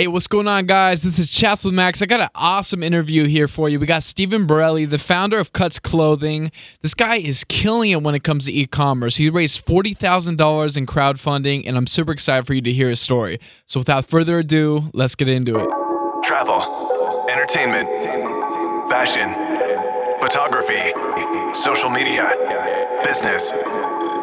Hey, what's going on, guys? This is Chats with Max. I got an awesome interview here for you. We got Stephen Borelli, the founder of Cuts Clothing. This guy is killing it when it comes to e commerce. He raised $40,000 in crowdfunding, and I'm super excited for you to hear his story. So, without further ado, let's get into it. Travel, entertainment, fashion, photography, social media, business,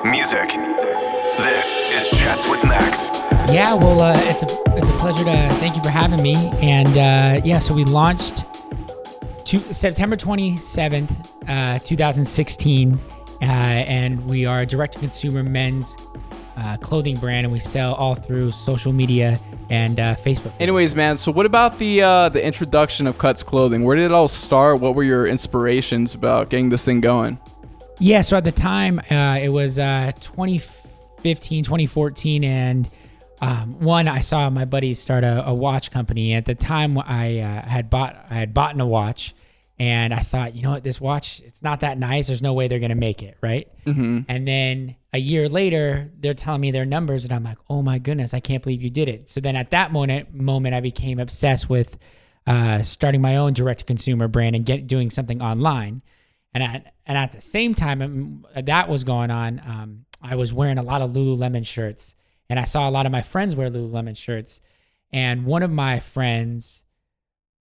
music. This is Chats with Max. Yeah, well, uh, it's a it's a pleasure to thank you for having me. And uh, yeah, so we launched to September 27th, uh, 2016, uh, and we are a direct to consumer men's uh, clothing brand, and we sell all through social media and uh, Facebook. Anyways, man, so what about the uh, the introduction of Cuts Clothing? Where did it all start? What were your inspirations about getting this thing going? Yeah, so at the time, uh, it was uh, 2015, 2014, and um, one, I saw my buddies start a, a watch company. At the time, I uh, had bought I had bought a watch, and I thought, you know what, this watch it's not that nice. There's no way they're gonna make it, right? Mm-hmm. And then a year later, they're telling me their numbers, and I'm like, oh my goodness, I can't believe you did it. So then at that moment, moment, I became obsessed with uh, starting my own direct to consumer brand and get doing something online. And at and at the same time um, that was going on, um, I was wearing a lot of Lululemon shirts, and I saw a lot of my friends wear Lululemon shirts. And one of my friends,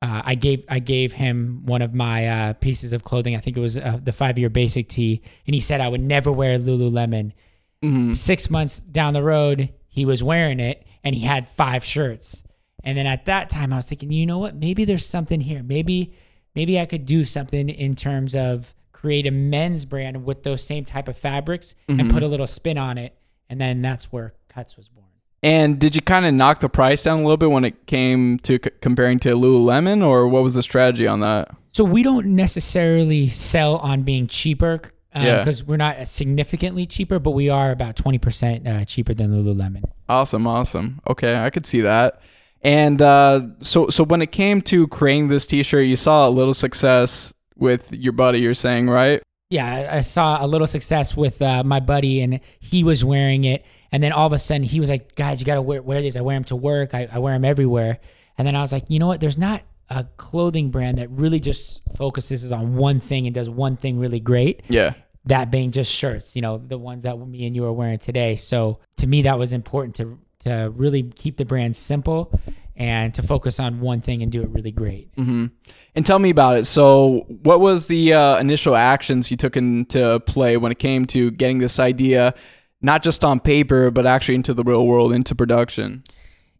uh, I gave I gave him one of my uh, pieces of clothing. I think it was uh, the five year basic tee, and he said I would never wear Lululemon. Mm-hmm. Six months down the road, he was wearing it, and he had five shirts. And then at that time, I was thinking, you know what? Maybe there's something here. Maybe maybe I could do something in terms of create a men's brand with those same type of fabrics and Mhm. put a little spin on it. And then that's where Cuts was born. And did you kind of knock the price down a little bit when it came to c- comparing to Lululemon, or what was the strategy on that? So we don't necessarily sell on being cheaper Yeah. because we're not significantly cheaper, but we are about 20% uh, cheaper than Lululemon. Awesome, awesome. Okay, I could see that. And uh, so, so when it came to creating this T-shirt, you saw a little success with your buddy. You're saying, right? Yeah, I- saw a little success with uh, my buddy, and he was wearing it. And then all of a sudden, he was like, "Guys, you got to wear, wear these. I wear them to work. I, I wear them everywhere." And then I was like, "You know what? There's not a clothing brand that really just focuses on one thing and does one thing really great. Yeah. That being just shirts. You know, the ones that me and you are wearing today. So to me, that was important to to really keep the brand simple and to focus on one thing and do it really great. hmm And tell me about it. So, what was the uh, initial actions you took into play when it came to getting this idea, not just on paper, but actually into the real world, into production?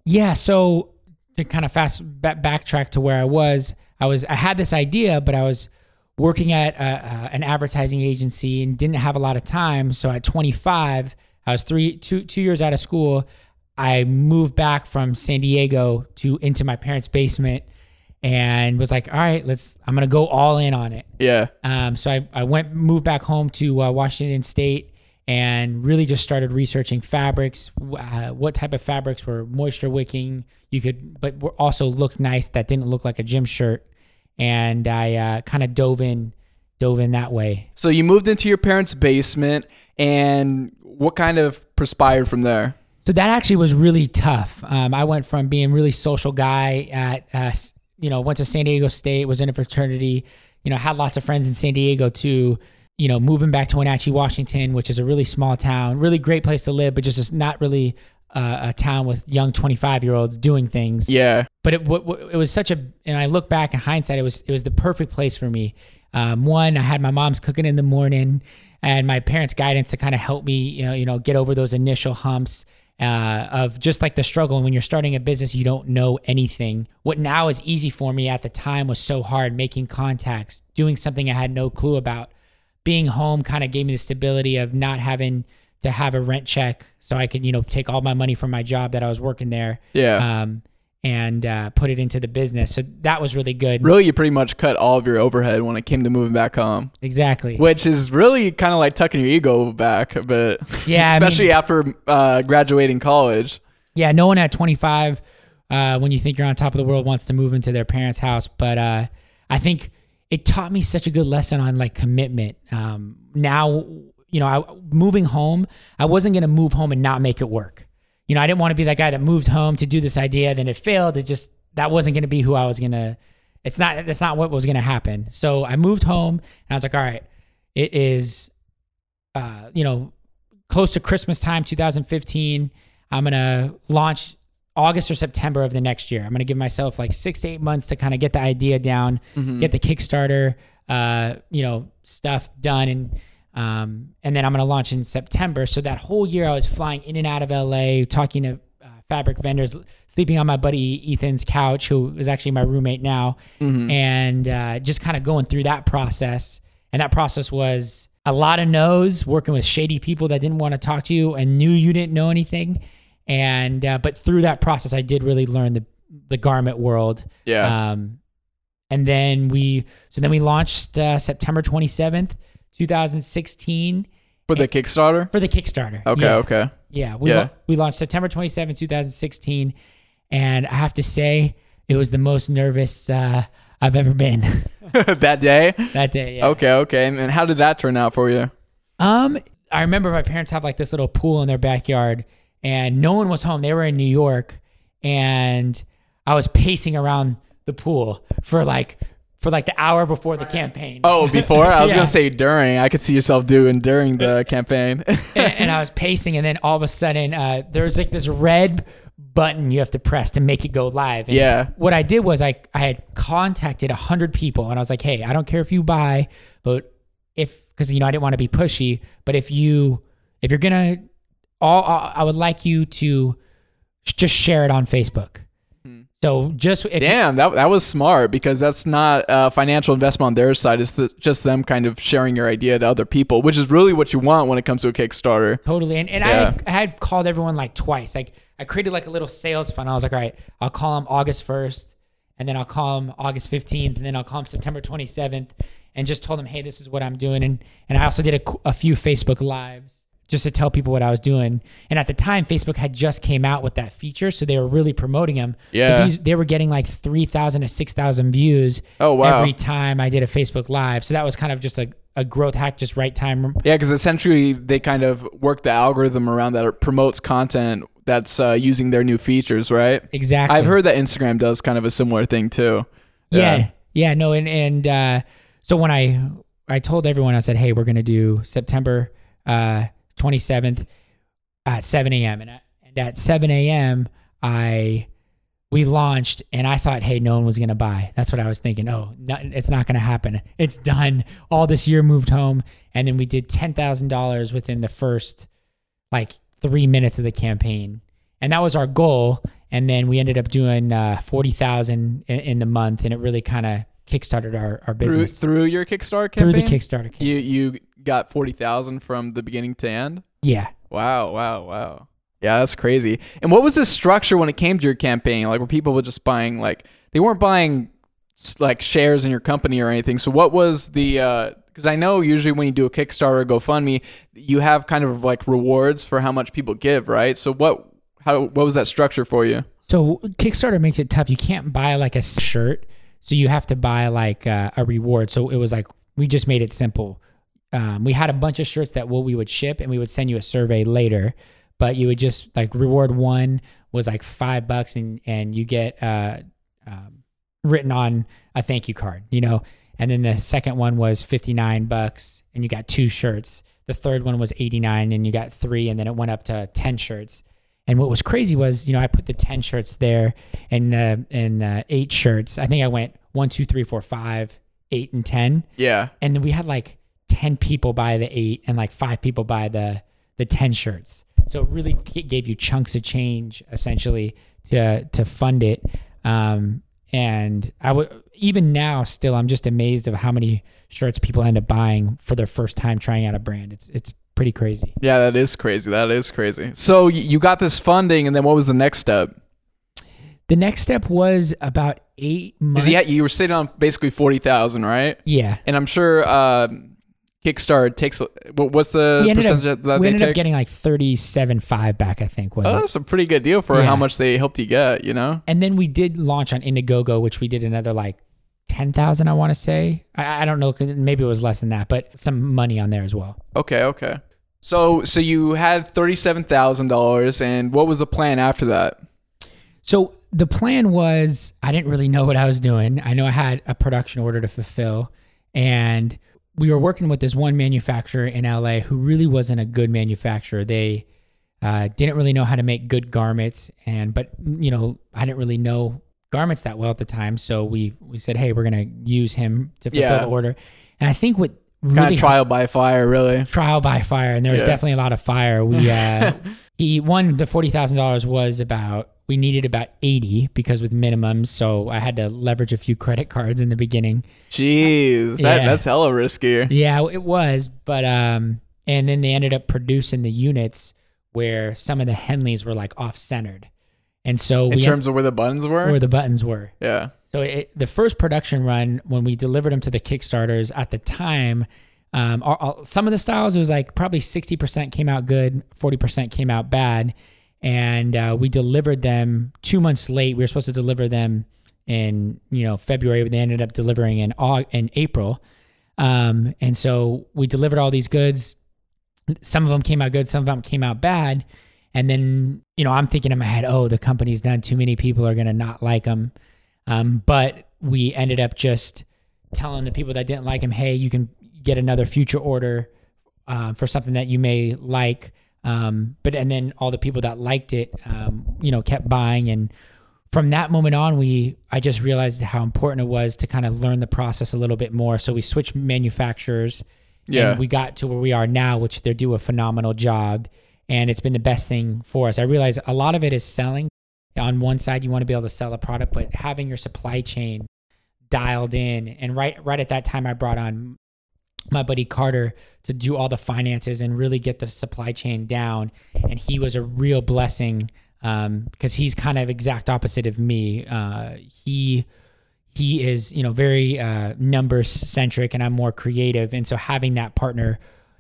Yeah. So to kind of fast ba- backtrack to where I was, I was I had this idea, but I was working at uh uh an advertising agency and didn't have a lot of time. So at 25, I was three two two years out of school. I moved back from San Diego to into my parents' basement and was like, all right, let's I'm gonna go all in on it. Yeah. Um, so I, I went moved back home to uh, Washington State and really just started researching fabrics, uh, what type of fabrics were moisture wicking. You could, but were also looked nice that didn't look like a gym shirt. And I uh, kind of dove in, dove in that way. So, you moved into your parents' basement, and what kind of perspired from there? So that actually was really tough. Um, I went from being a really social guy at, uh, you know, went to San Diego State, was in a fraternity, you know, had lots of friends in San Diego to, you know, moving back to Wenatchee, Washington, which is a really small town, really great place to live, but just not really uh, a town with young 25 year olds doing things Yeah. but it w- w- it was such a and I look back in hindsight it was it was the perfect place for me. Um, one, I had my mom's cooking in the morning, and my parents' guidance to kind of help me you know you know get over those initial humps uh, of just like the struggle. And when you're starting a business, you don't know anything. What now is easy for me at the time was so hard. Making contacts, doing something I had no clue about. Being home kind of gave me the stability of not having to have a rent check, so I could you know take all my money from my job that I was working there Yeah. um, and uh, put it into the business. So that was really good. really, you pretty much cut all of your overhead when it came to moving back home, Exactly. which is really kind of like tucking your ego back a bit. Yeah, I Especially mean- after uh, graduating college. yeah, no one at 25, uh, when you think you're on top of the world, wants to move into their parents' house. But uh, I think it taught me such a good lesson on like commitment. Um, now, you know, I, moving home, I wasn't going to move home and not make it work. You know, I didn't want to be that guy that moved home to do this idea, then it failed. It just that wasn't going to be who I was going to. It's not. That's not what was going to happen. So I moved home, and I was like, all right, it is, uh, you know, close to Christmas time, 2015. I'm gonna launch August or September of the next year. I'm gonna give myself like six to eight months to kind of get the idea down, get the Kickstarter, uh, you know, stuff done, and um, and then I'm gonna launch in September. So that whole year, I was flying in and out of LA, talking to uh, fabric vendors, sleeping on my buddy Ethan's couch, who is actually my roommate now, and uh, just kind of going through that process. And that process was a lot of no's, working with shady people that didn't want to talk to you and knew you didn't know anything. And uh, but through that process, I did really learn the the garment world. Yeah. Um, and then we so then we launched uh, September 27th, 2016 For the Kickstarter? for the Kickstarter. Okay, Yeah. okay. Yeah, we Yeah. we launched September 27, 2016, and I have to say it was the most nervous uh, I've ever been that day? that day. Yeah. Okay, okay. And then how did that turn out for you? Um, I remember my parents have like this little pool in their backyard, and no one was home. They were in New York, and I was pacing around the pool for like for like the hour before the campaign. Oh, before? I was Yeah. going to say during. I could see yourself doing during the campaign. and, and I was pacing, and then all of a sudden, uh, there was like this red button you have to press to make it go live. And Yeah. What I did was I I had contacted a hundred people, and I was like, hey, I don't care if you buy, but if because you know I didn't want to be pushy, but if you if you're gonna, all I would like you to sh- just share it on Facebook. So just if Damn, that, that was smart because that's not a financial investment on their side. It's the, just them kind of sharing your idea to other people, which is really what you want when it comes to a Kickstarter. Totally. And, and I, had, I had called everyone like twice. Like I created like a little sales funnel. I was like, all right, I'll call them August 1st and then I'll call them August 15th and then I'll call them September 27th and just told them, hey, this is what I'm doing. And, and I also did a, a few Facebook lives just to tell people what I was doing. And at the time, Facebook had just came out with that feature. So they were really promoting them. Yeah. these, they were getting like 3,000 to 6,000 views Oh, wow. every time I did a Facebook live. So that was kind of just a, a growth hack, just right time. Yeah, because essentially they kind of work the algorithm around that promotes content that's uh, using their new features, right? Exactly. I've heard that Instagram does kind of a similar thing too. Yeah. Yeah, no, and and uh, so when I I told everyone, I said, hey, we're gonna do September uh, 27th at 7 a.m. and and at 7 a.m. I we launched and I thought, hey, no one was gonna buy. That's what I was thinking. Oh, no, it's not gonna happen. It's done. All this year moved home, and then we did ten thousand dollars within the first like three minutes of the campaign, and that was our goal. And then we ended up doing uh, forty thousand in, in the month, and it really kind of kickstarted our, our Through business through your Kickstarter through the Kickstarter. Campaign. you you got forty thousand from the beginning to end. yeah, Wow, wow, wow. Yeah, that's crazy. And what was the structure when it came to your campaign? Like, were people were just buying like they weren't buying like shares in your company or anything? So what was the? Uh, because I know usually when you do a Kickstarter or GoFundMe, you have kind of like rewards for how much people give, right? So what? How what was that structure for you? So Kickstarter makes it tough. You can't buy like a shirt, so you have to buy like uh, a reward. So it was like we just made it simple. Um, we had a bunch of shirts that we would ship, and we would send you a survey later. But you would just like reward one was like five bucks, and and you get uh, um, written on a thank you card, you know. And then the second one was fifty nine bucks, and you got two shirts. The third one was eighty nine, and you got three, and then it went up to ten shirts. And what was crazy was, you know, I put the ten shirts there, and uh, and uh, eight shirts. I think I went one, two, three, four, five, eight, and ten. Yeah. And then we had like ten people buy the eight, and like five people buy the the ten shirts. So it really gave you chunks of change essentially to to fund it. Um, and I would even now still I'm just amazed of how many shirts people end up buying for their first time trying out a brand. It's it's pretty crazy. Yeah, that is crazy. That is crazy. So you got this funding, and then what was the next step? The next step was about eight months. Because you, were sitting on basically forty thousand, right? yeah. And I'm sure um, Kickstarter takes. What's the percentage up, that we they ended take? up getting like thirty-seven five back, I think was oh, it. that's a pretty good deal for Yeah. how much they helped you get. You know. And then we did launch on Indiegogo, which we did another like ten thousand, I want to say. I, I don't know, maybe it was less than that, but some money on there as well. Okay. Okay. So so you had thirty seven thousand dollars, and what was the plan after that? So the plan was I didn't really know what I was doing. I know I had a production order to fulfill, and we were working with this one manufacturer in LA who really wasn't a good manufacturer. They uh, didn't really know how to make good garments, and but you know I didn't really know garments that well at the time, so we we said, hey, we're gonna use him to fulfill Yeah. the order. And I think what Kind of trial by fire, really. trial by fire, and there was Yeah. definitely a lot of fire. We uh, he won the forty thousand dollars was about we needed about eighty because with minimums, so I had to leverage a few credit cards in the beginning. Jeez, that Yeah. that's hella risky. Yeah, it was, but um, and then they ended up producing the units where some of the Henleys were like off centered, and so In terms of where the buttons were. where the buttons were. yeah. So it, the first production run, when we delivered them to the Kickstarters at the time, um, our, our- some of the styles it was like probably sixty percent came out good, forty percent came out bad, and uh, we delivered them two months late. We were supposed to deliver them in you know February, but they ended up delivering in Aug- in April. Um, and so we delivered all these goods. Some of them came out good, some of them came out bad. And then, you know, I'm thinking in my head, oh, the company's done too many people are going to not like them. Um, but we ended up just telling the people that didn't like him, hey, you can get another future order uh, for something that you may like. Um, but and then all the people that liked it, um, you know, kept buying. And from that moment on, we I just realized how important it was to kind of learn the process a little bit more. So we switched manufacturers. Yeah. And we got to where we are now, which they do a phenomenal job. And it's been the best thing for us. I realize a lot of it is selling. On one side, you want to be able to sell a product, but having your supply chain dialed in. And right right at that time I brought on my buddy Carter to do all the finances and really get the supply chain down. And he was a real blessing um, because he's kind of exact opposite of me. Uh, he he is you know very uh, numbers centric and I'm more creative. And so having that partner,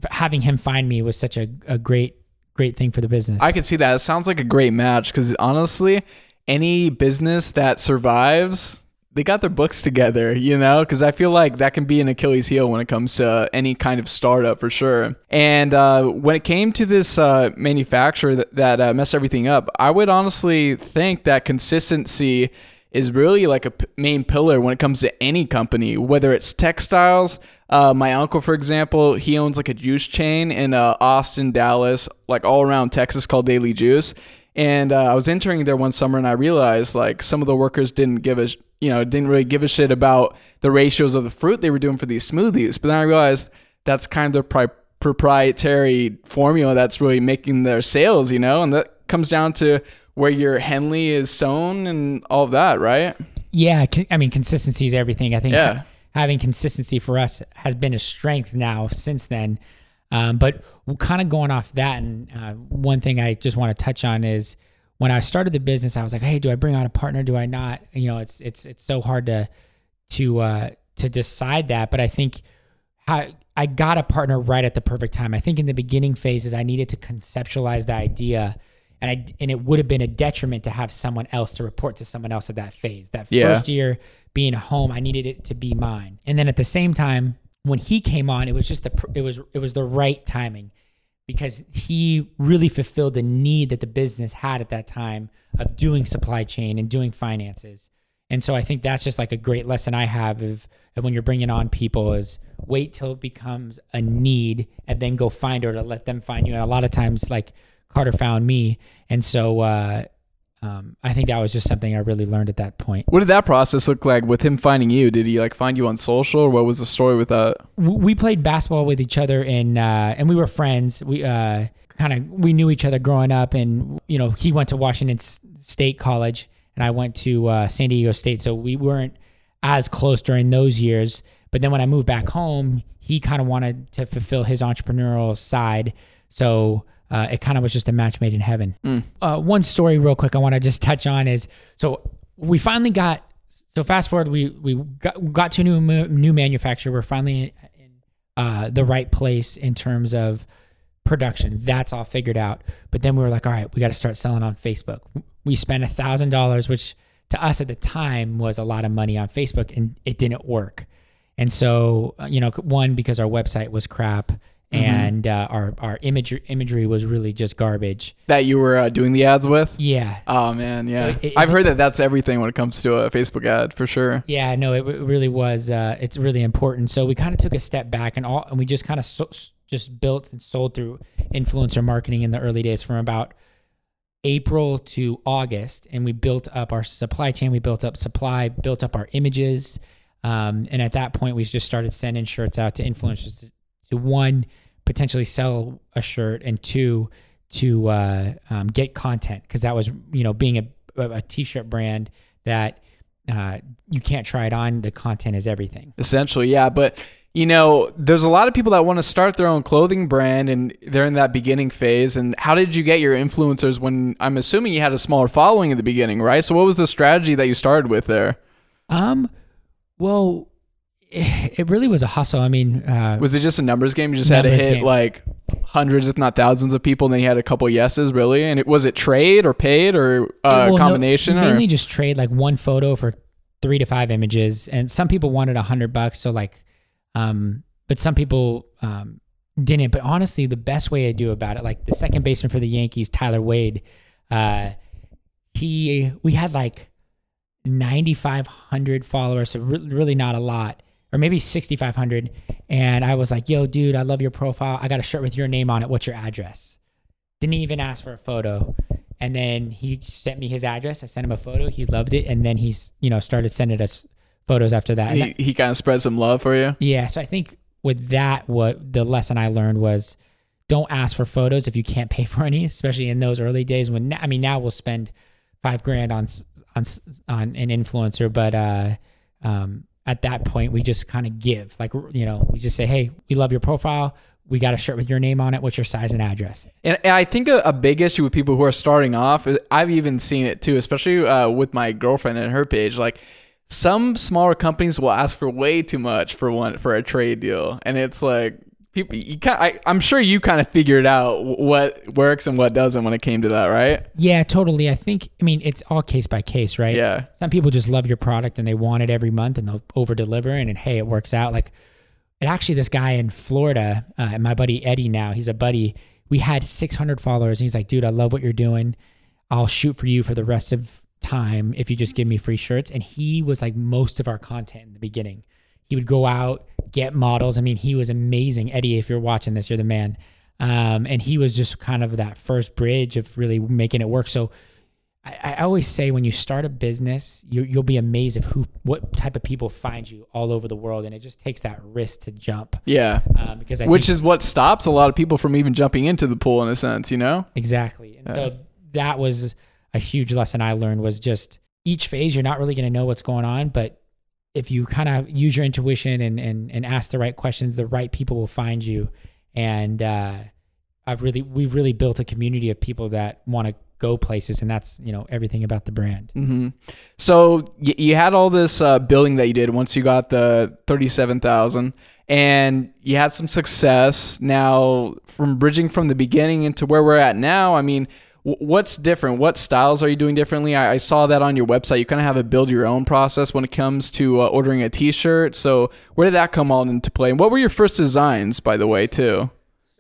having him find me was such a, a great great thing for the business. I can see that. It sounds like a great match because honestly, any business that survives, they got their books together, you know? Because I feel like that can be an Achilles heel when it comes to any kind of startup for sure. And uh, when it came to this uh, manufacturer that, that uh, messed everything up, I would honestly think that consistency is really like a p- main pillar when it comes to any company, whether it's textiles. Uh, my uncle, for example, he owns like a juice chain in uh, Austin, Dallas, like all around Texas called Daily Juice. And uh, I was interning there one summer and I realized like some of the workers didn't give a, sh- you know, didn't really give a shit about the ratios of the fruit they were doing for these smoothies. But then I realized that's kind of pri- proprietary formula that's really making their sales, you know, and that comes down to where your Henley is sewn and all of that, right? Yeah, I mean consistency is everything. I think Yeah. having consistency for us has been a strength now since then. Um, but kind of going off that, and uh, one thing I just want to touch on is when I started the business, I was like, "Hey, do I bring on a partner? Do I not?" You know, it's it's it's so hard to to uh, to decide that. But I think how I got a partner right at the perfect time. I think in the beginning phases, I needed to conceptualize the idea, and I and it would have been a detriment to have someone else to report to someone else at that phase. That Yeah. first year being home, I needed it to be mine. And then at the same time, when he came on, it was just the it was it was the right timing because he really fulfilled the need that the business had at that time of doing supply chain and doing finances. And so I think that's just like a great lesson I have of, of when you're bringing on people is wait till it becomes a need and then go find or to let them find you. And a lot of times, like Carter found me, and so uh, um, I think that was just something I really learned at that point. What did that process look like with him finding you? Did he like find you on social or what was the story with that? we played basketball with each other and uh, and we were friends. We uh, kind of we knew each other growing up, and you know he went to Washington State College, and I went to uh, San Diego State, so we weren't as close during those years. But then when I moved back home, he kind of wanted to fulfill his entrepreneurial side, so. Uh, it kind of was just a match made in heaven. Uh, one story, real quick, I want to just touch on is so we finally got. So fast forward, we we got, got to a new new manufacturer. We're finally in uh, the right place in terms of production. That's all figured out. But then we were like, all right, we got to start selling on Facebook. We spent a thousand dollars, which to us at the time was a lot of money on Facebook, and it didn't work. And so, uh, you know, one because our website was crap, and uh, our our imagery imagery was really just garbage. That you were uh, doing the ads with? Yeah, Oh man, yeah. It- it- I've heard that that's everything when it comes to a Facebook ad for sure. Yeah, no, it, it really was. Uh, it's really important. So we kind of took a step back and all, and we just kind of so, just built and sold through influencer marketing in the early days from about April to August, and we built up our supply chain. We built up supply, built up our images, um, and at that point, we just started sending shirts out to influencers to, one potentially sell a shirt, and two to uh, um, get content because that was you know being a, a a t-shirt brand that uh, you can't try it on. The content is everything. Essentially, yeah. But you know, there's a lot of people that want to start their own clothing brand and they're in that beginning phase. And how did you get your influencers when I'm assuming you had a smaller following in the beginning, right? So what was the strategy that you started with there? Um, well, it, really was a hustle. I mean, uh, Was it just a numbers game? You just had to hit game. like hundreds, if not thousands, of people, and then you had a couple yeses, really. And it was it trade or paid or uh, well, no, combination? mainly or just trade like one photo for three to five images, and some people wanted a hundred bucks. So like, um, but some people um didn't. But honestly, the best way to do about it, like the second baseman for the Yankees, Tyler Wade, uh, he we had like ninety five hundred followers, so re- really not a lot. Or maybe 6,500. And I was like, yo, dude, I love your profile. I got a shirt with your name on it. What's your address? Didn't even ask for a photo. And then he sent me his address. I sent him a photo. He loved it. And then he's, you know, started sending us photos after that. He, that- he kind of spread some love for you. yeah. So I think with that, what the lesson I learned was don't ask for photos if you can't pay for any, especially in those early days when, I mean, now we'll spend five grand on, on, on an influencer, but, uh, um, at that point we just kind of give like you know we just say hey we love your profile. We got a shirt with your name on it. What's your size and address? And, and I think a, a big issue with people who are starting off, is- I've even seen it too, especially uh, with my girlfriend and her page. Like some smaller companies will ask for way too much for one for a trade deal, and it's like people. You kind, I, I'm sure you kind of figured out what works and what doesn't when it came to that, right? Yeah, totally. I think I mean it's all case by case, right? Yeah. Some people just love your product and they want it every month and they'll over deliver and, and hey, it works out. Like and actually this guy in Florida, uh, my buddy Eddie now, he's a buddy. We had 600 followers and he's like, "Dude, I love what you're doing. I'll shoot for you for the rest of time if you just give me free shirts." And he was like most of our content in the beginning. He would go out, get models. I mean, he was amazing. Eddie, if you're watching this, you're the man. Um, and he was just kind of that first bridge of really making it work. So I, I always say when you start a business, you, you'll be amazed of who, what type of people find you all over the world, and it just takes that risk to jump. Yeah. Um, because I Which think, is what stops a lot of people from even jumping into the pool in a sense, you know? exactly, and so that was a huge lesson I learned was just each phase you're not really going to know what's going on, but if you kind of use your intuition and, and and ask the right questions, the right people will find you. And uh, I've really we've really built a community of people that want to go places, and that's you know everything about the brand. hmm So y- you had all this uh, building that you did once you got the thirty-seven thousand, and you had some success. Now, from bridging from the beginning into where we're at now, I mean, what's different? What styles are you doing differently? I, I saw that on your website. You kind of have a build your own process when it comes to uh, ordering a T-shirt. So where did that come all into play? And what were your first designs, by the way, too?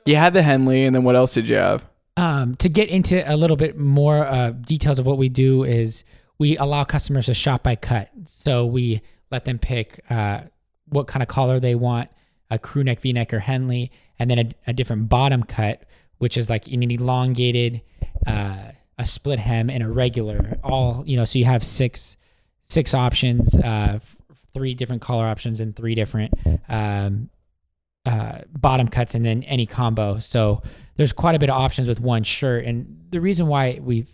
You had the Henley, and then what else did you have? Um, to get into a little bit more uh, details of what we do is we allow customers to shop by cut. So we let them pick uh, what kind of collar they want, a crew neck, V neck, or Henley, and then a, a different bottom cut, which is like an elongated, uh, a split hem, and a regular. All you know, so you have six six options, uh, three different color options, and three different um, uh, bottom cuts and then any combo. So there's quite a bit of options with one shirt. And the reason why we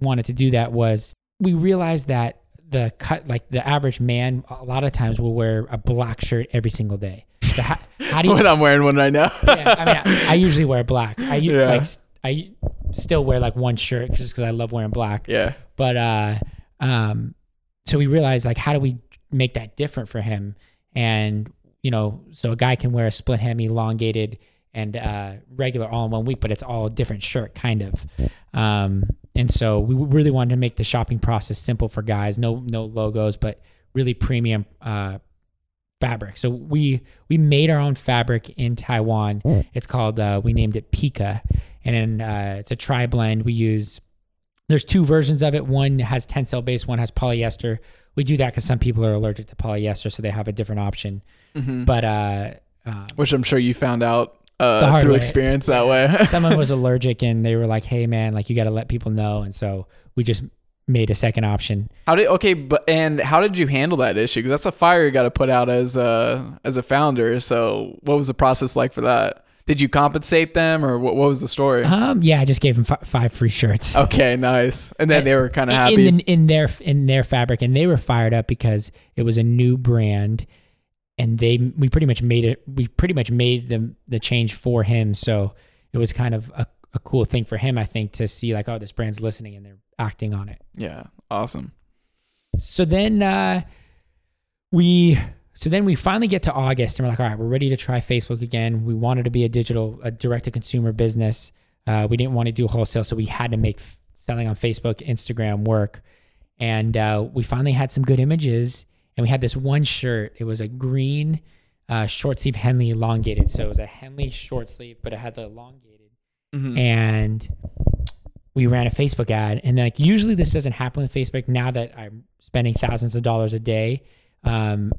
wanted to do that was we realized that the cut, like the average man, a lot of times will wear a black shirt every single day. So how, how do you? When I'm wearing one right now. yeah, I mean, I, I usually wear black. I Yeah. like I still wear like one shirt just because I love wearing black yeah. but uh um so we realized like how do we make that different for him and you know so a guy can wear a split hem elongated and uh regular all in one week but it's all a different shirt kind of um and so we really wanted to make the shopping process simple for guys no no logos but really premium uh fabric. So we we made our own fabric in Taiwan. It's called uh, we named it PYCA, and then uh, it's a tri blend. We use there's two versions of it. One has tencel base, one has polyester. We do that because some people are allergic to polyester, so they have a different option. But uh, uh, Which I'm sure you found out uh, hard through way. experience that way. someone was allergic, and they were like, "Hey, man, like you got to let people know." And so we just made a second option. how did okay, but and how did you handle that issue? Because that's a fire you got to put out as a as a founder. So what was the process like for that? Did you compensate them, or what, what was the story? Um, yeah, I just gave them f- five free shirts. Okay, nice. And then they were kind of in- happy. in, in their in their fabric, and they were fired up because it was a new brand, and they we pretty much made it. We pretty much made the the change for him, so it was kind of a, a cool thing for him, I think, to see like, oh, this brand's listening and they're acting on it. yeah, awesome. So then uh, we so then we finally get to August and we're like, all right, we're ready to try Facebook again. We wanted to be a digital, a direct to consumer business. Uh, we didn't want to do wholesale, so we had to make f- selling on Facebook, Instagram work. And uh, we finally had some good images, and we had this one shirt. It was a green uh, short sleeve Henley elongated, so it was a Henley short sleeve, but it had the elongated Mhm. and we ran a Facebook ad. And like usually this doesn't happen with Facebook. Now that I'm spending thousands of dollars a day, um,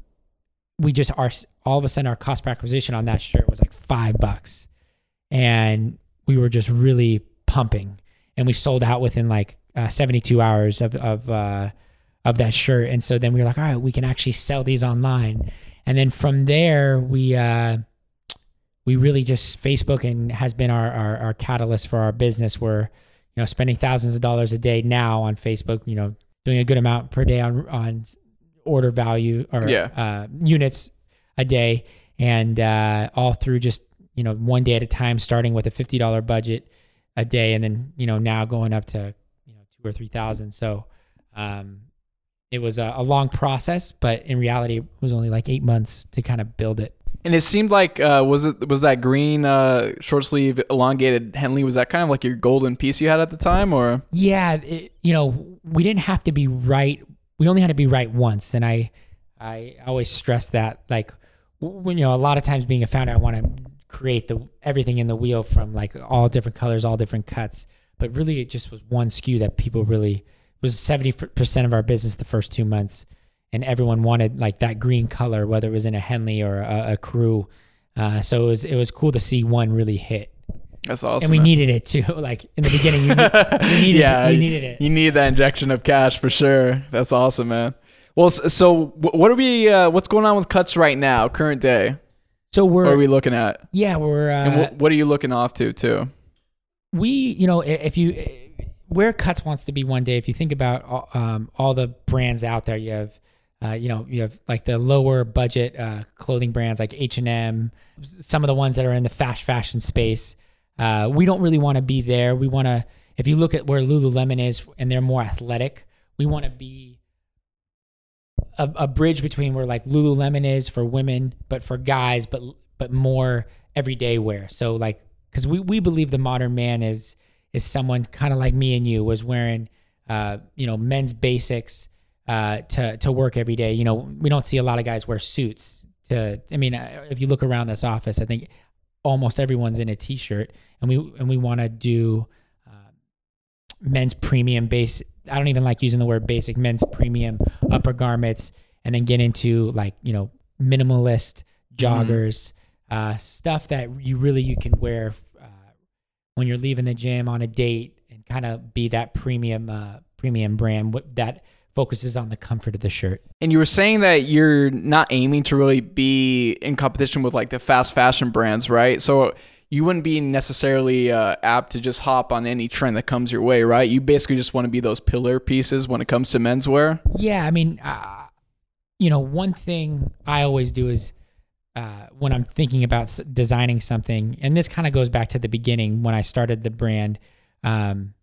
we just are all of a sudden our cost per acquisition on that shirt was like five bucks, and we were just really pumping, and we sold out within like uh, 72 hours of of uh, of that shirt. And so then we were like, all right, we can actually sell these online. And then from there, we uh, we really just Facebook and has been our, our our catalyst for our business. We're you know spending thousands of dollars a day now on Facebook. You know, doing a good amount per day on on order value or Yeah. uh, units a day, and uh, all through just you know one day at a time, starting with a fifty dollar budget a day, and then you know now going up to you know two or three thousand. So. Um, it was a, a long process, but in reality, it was only like eight months to kind of build it. And it seemed like uh, was it was that green uh, short sleeve elongated Henley? Was that kind of like your golden piece you had at the time, or? Yeah it, you know we didn't have to be right we only had to be right once. And i i always stress that like when you know a lot of times being a founder i want to create the everything in the wheel from like all different colors all different cuts. But really it just was one SKU that people really was 70% of our business the first two months and everyone wanted like that green color whether it was in a henley or a, a crew uh, so it was it was cool to see one really hit that's awesome? and we man. needed it too like in the beginning you need, needed yeah, it, we needed it You need that injection of cash for sure. That's awesome, man. Well, so what are we? Uh, what's going on with cuts right now, current day? So we're What are we looking at? yeah we're uh, And what, what are you looking off to too? we you know if you where cuts wants to be one day if you think about all, um, all the brands out there you have uh, you know you have like the lower budget uh, clothing brands like h&m some of the ones that are in the fast fashion space uh, we don't really want to be there we want to if you look at where lululemon is and they're more athletic we want to be a, a bridge between where like Lululemon is for women, but for guys, but but more everyday wear. So like, because we we believe the modern man is is someone kind of like me and you was wearing, uh, you know, men's basics uh, to to work every day. You know, we don't see a lot of guys wear suits. To I mean, uh, if you look around this office, I think almost everyone's in a t-shirt, and we and we want to do uh, men's premium base. I don't even like using the word basic. Men's premium upper garments, and then get into like you know minimalist joggers, uh, stuff that you really you can wear uh, when you're leaving the gym on a date, and kind of be that premium uh, premium brand what, that focuses on the comfort of the shirt. And you were saying that you're not aiming to really be in competition with like the fast fashion brands, right? So you wouldn't be necessarily uh, apt to just hop on any trend that comes your way, right? You basically just want to be those pillar pieces when it comes to menswear. Yeah, I mean, uh, you know, one thing I always do is uh, when I'm thinking about designing something, and this kind of goes back to the beginning when I started the brand. Um,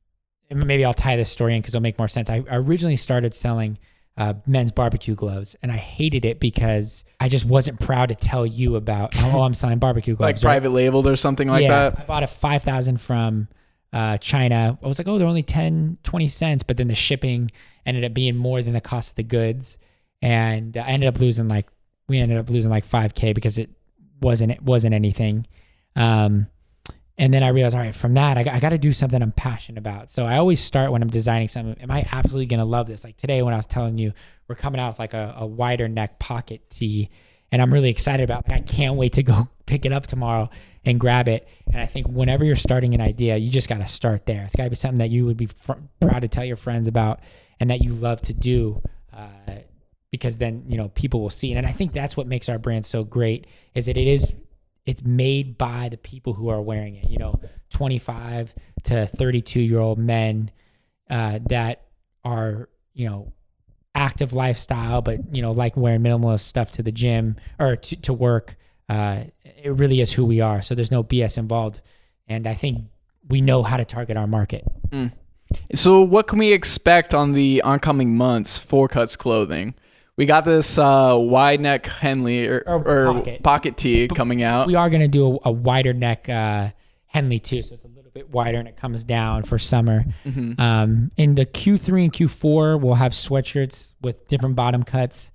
and maybe I'll tie this story in because it'll make more sense. I I originally started selling uh, men's barbecue gloves, and I hated it because I just wasn't proud to tell you about. Oh, I'm selling barbecue gloves. Like right? private labeled or something like yeah, that. I bought a 5,000 from uh, China. I was like, oh, they're only 10, 20 cents. But then the shipping ended up being more than the cost of the goods. And I ended up losing like, we ended up losing like 5k because it wasn't it wasn't anything. Um, and then I realized, all right, from that, I, I got to do something I'm passionate about. So I always start when I'm designing something. Am I absolutely going to love this? Like today, when I was telling you, we're coming out with like a, a wider neck pocket tee, and I'm really excited about. It. I can't wait to go pick it up tomorrow and grab it. And I think whenever you're starting an idea, you just got to start there. It's got to be something that you would be fr- proud to tell your friends about and that you love to do. Uh, because then you know people will see it. and i think that's what makes our brand so great is that it is it's made by the people who are wearing it you know 25 to 32 year old men uh, that are you know active lifestyle but you know like wearing minimalist stuff to the gym or to, to work uh, it really is who we are. So there's no bs involved. And i think we know how to target our market. So, what can we expect on the oncoming months for Cuts Clothing? We got this uh, wide neck Henley or, Or or pocket. pocket tee coming out. we are going to do a, a wider neck uh, Henley too, so it's a little bit wider and it comes down for summer. Mm-hmm. Um, in the Q3 and Q4, we'll have sweatshirts with different bottom cuts,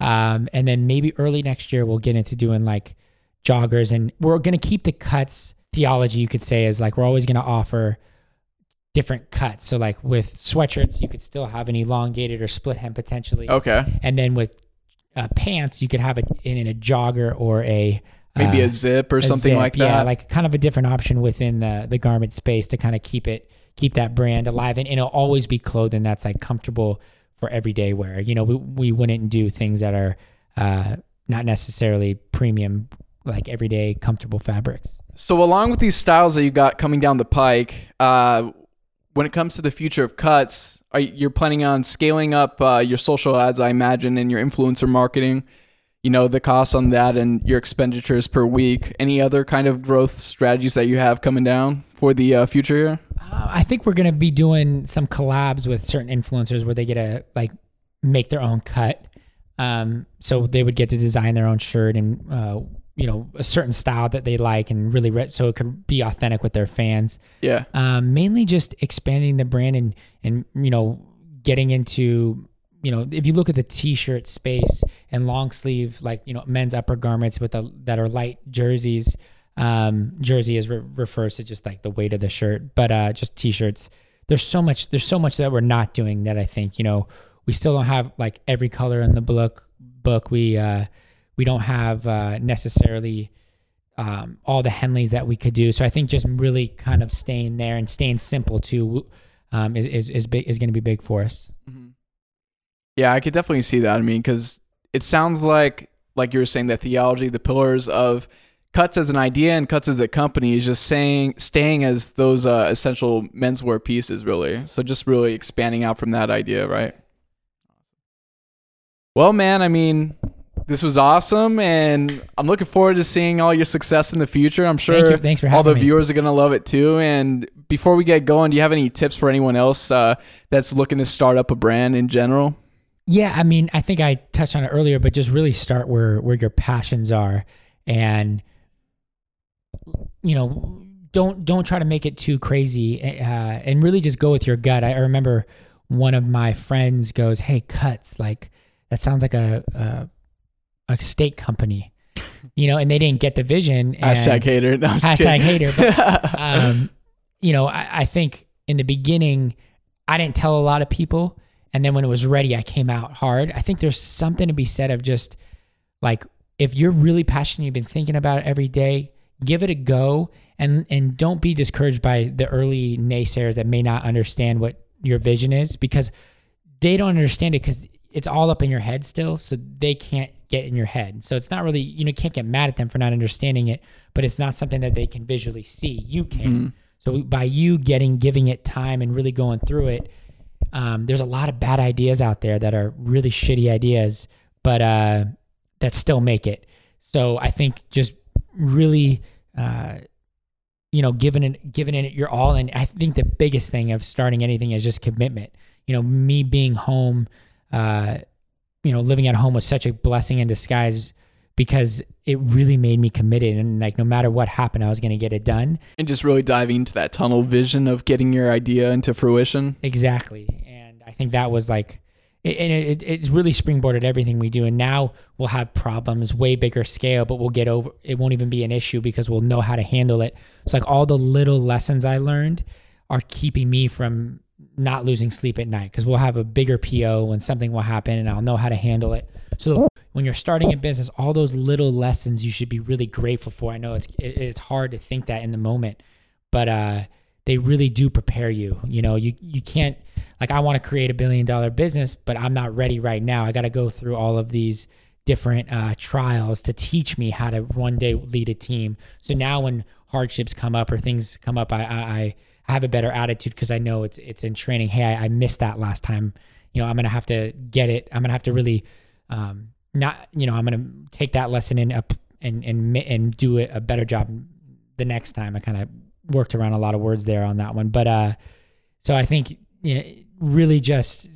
um, and then maybe early next year we'll get into doing like joggers, and we're going to keep the cuts theology. You could say is like we're always going to offer different cuts. So like with sweatshirts, you could still have an elongated or split hem potentially. okay. And then with uh, pants, you could have it in, in a jogger or a Maybe uh, a zip or a something zip. like that. Yeah, like kind of a different option within the the garment space to kind of keep it keep that brand alive, and, and it'll always be clothing that's like comfortable for everyday wear. You know, we we wouldn't do things that are uh, not necessarily premium, like everyday comfortable fabrics. So along with these styles that you got coming down the pike, uh, when it comes to the future of cuts, are you, you're planning on scaling up uh, your social ads, I imagine, and your influencer marketing. You know the costs on that and your expenditures per week. Any other kind of growth strategies that you have coming down for the uh, future year? Uh, I think we're gonna be doing some collabs with certain influencers where they get to like make their own cut. Um, so they would get to design their own shirt and uh, you know a certain style that they like and really re- so it could be authentic with their fans. Yeah. Um, mainly just expanding the brand and and you know getting into you know if you look at the t-shirt space and long sleeve like you know men's upper garments with the that are light jerseys um jersey is re- refers to just like the weight of the shirt but uh just t-shirts there's so much there's so much that we're not doing that i think you know we still don't have like every color in the book book we uh we don't have uh necessarily um, all the Henleys that we could do. So I think just really kind of staying there and staying simple too um, is is is big is going to be big for us. Yeah, I could definitely see that. I mean, because it sounds like, like you were saying, the theology, the pillars of cuts as an idea and cuts as a company is just saying, staying as those uh, essential menswear pieces, really. So just really expanding out from that idea, right? Well, man, I mean, this was awesome, and I'm looking forward to seeing all your success in the future. I'm sure Thank you. Thanks for all the me. viewers are gonna love it too. And before we get going, do you have any tips for anyone else uh, that's looking to start up a brand in general? Yeah, I mean, I think I touched on it earlier, but just really start where where your passions are, and you know, don't don't try to make it too crazy, uh, and really just go with your gut. I, I remember one of my friends goes, "Hey, cuts like that sounds like a a, a steak company," you know, and they didn't get the vision. And, Hashtag hater. No, hashtag kidding. hater. But, um, you know, I, I think in the beginning, I didn't tell a lot of people. And then when it was ready, I came out hard. I think there's something to be said of just like, if you're really passionate, you've been thinking about it every day, give it a go and, and don't be discouraged by the early naysayers that may not understand what your vision is because they don't understand it because it's all up in your head still. So they can't get in your head. So it's not really, you know, can't get mad at them for not understanding it, but it's not something that they can visually see. You can. So by you getting, giving it time and really going through it, um, there's a lot of bad ideas out there that are really shitty ideas, but uh, that still make it. So I think just really, uh, you know, giving it, giving it your all. And I think the biggest thing of starting anything is just commitment. You know, me being home, uh, you know, living at home was such a blessing in disguise because it really made me committed. And like, no matter what happened, I was going to get it done. and just really diving into that tunnel vision of getting your idea into fruition. Exactly. And I think that was like it, and it, it really springboarded everything we do. And now we'll have problems way bigger scale, but we'll get over. It won't even be an issue because we'll know how to handle it. It's like all the little lessons I learned are keeping me from not losing sleep at night because we'll have a bigger PO when something will happen and I'll know how to handle it. So when you're starting a business, all those little lessons you should be really grateful for. I know it's it, it's hard to think that in the moment, but uh, they really do prepare you. You know, you you can't like I want to create a billion dollar business, but I'm not ready right now. I got to go through all of these different uh, trials to teach me how to one day lead a team. So now when hardships come up or things come up, I I, I have a better attitude because I know it's it's in training. Hey, I, I missed that last time. You know, I'm gonna have to get it. I'm gonna have to really um, not you know i'm gonna take that lesson in up and and and do it a better job the next time i kind of worked around a lot of words there on that one but uh so i think you know, really just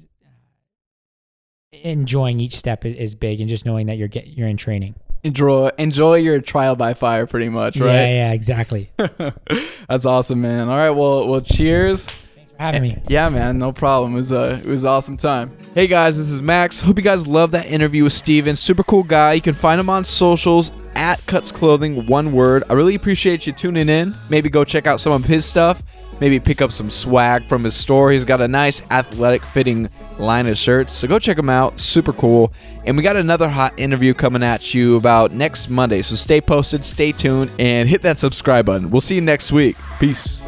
enjoying each step is big and just knowing that you're get you're in training enjoy enjoy your trial by fire pretty much right yeah yeah exactly that's awesome man all right well well cheers Thanks for having me. Eh, yeah, man, no problem. It was a it was an awesome time. Hey guys, this is Max. Hope you guys love that interview with Steven. Super cool guy. You can find him on socials at Cuts Clothing, one word. I really appreciate you tuning in. Maybe go check out some of his stuff. Maybe pick up some swag from his store. He's got a nice athletic fitting line of shirts. So go check him out. Super cool. And we got another hot interview coming at you about next Monday. So stay posted, stay tuned, and hit that subscribe button. We'll see you next week. Peace.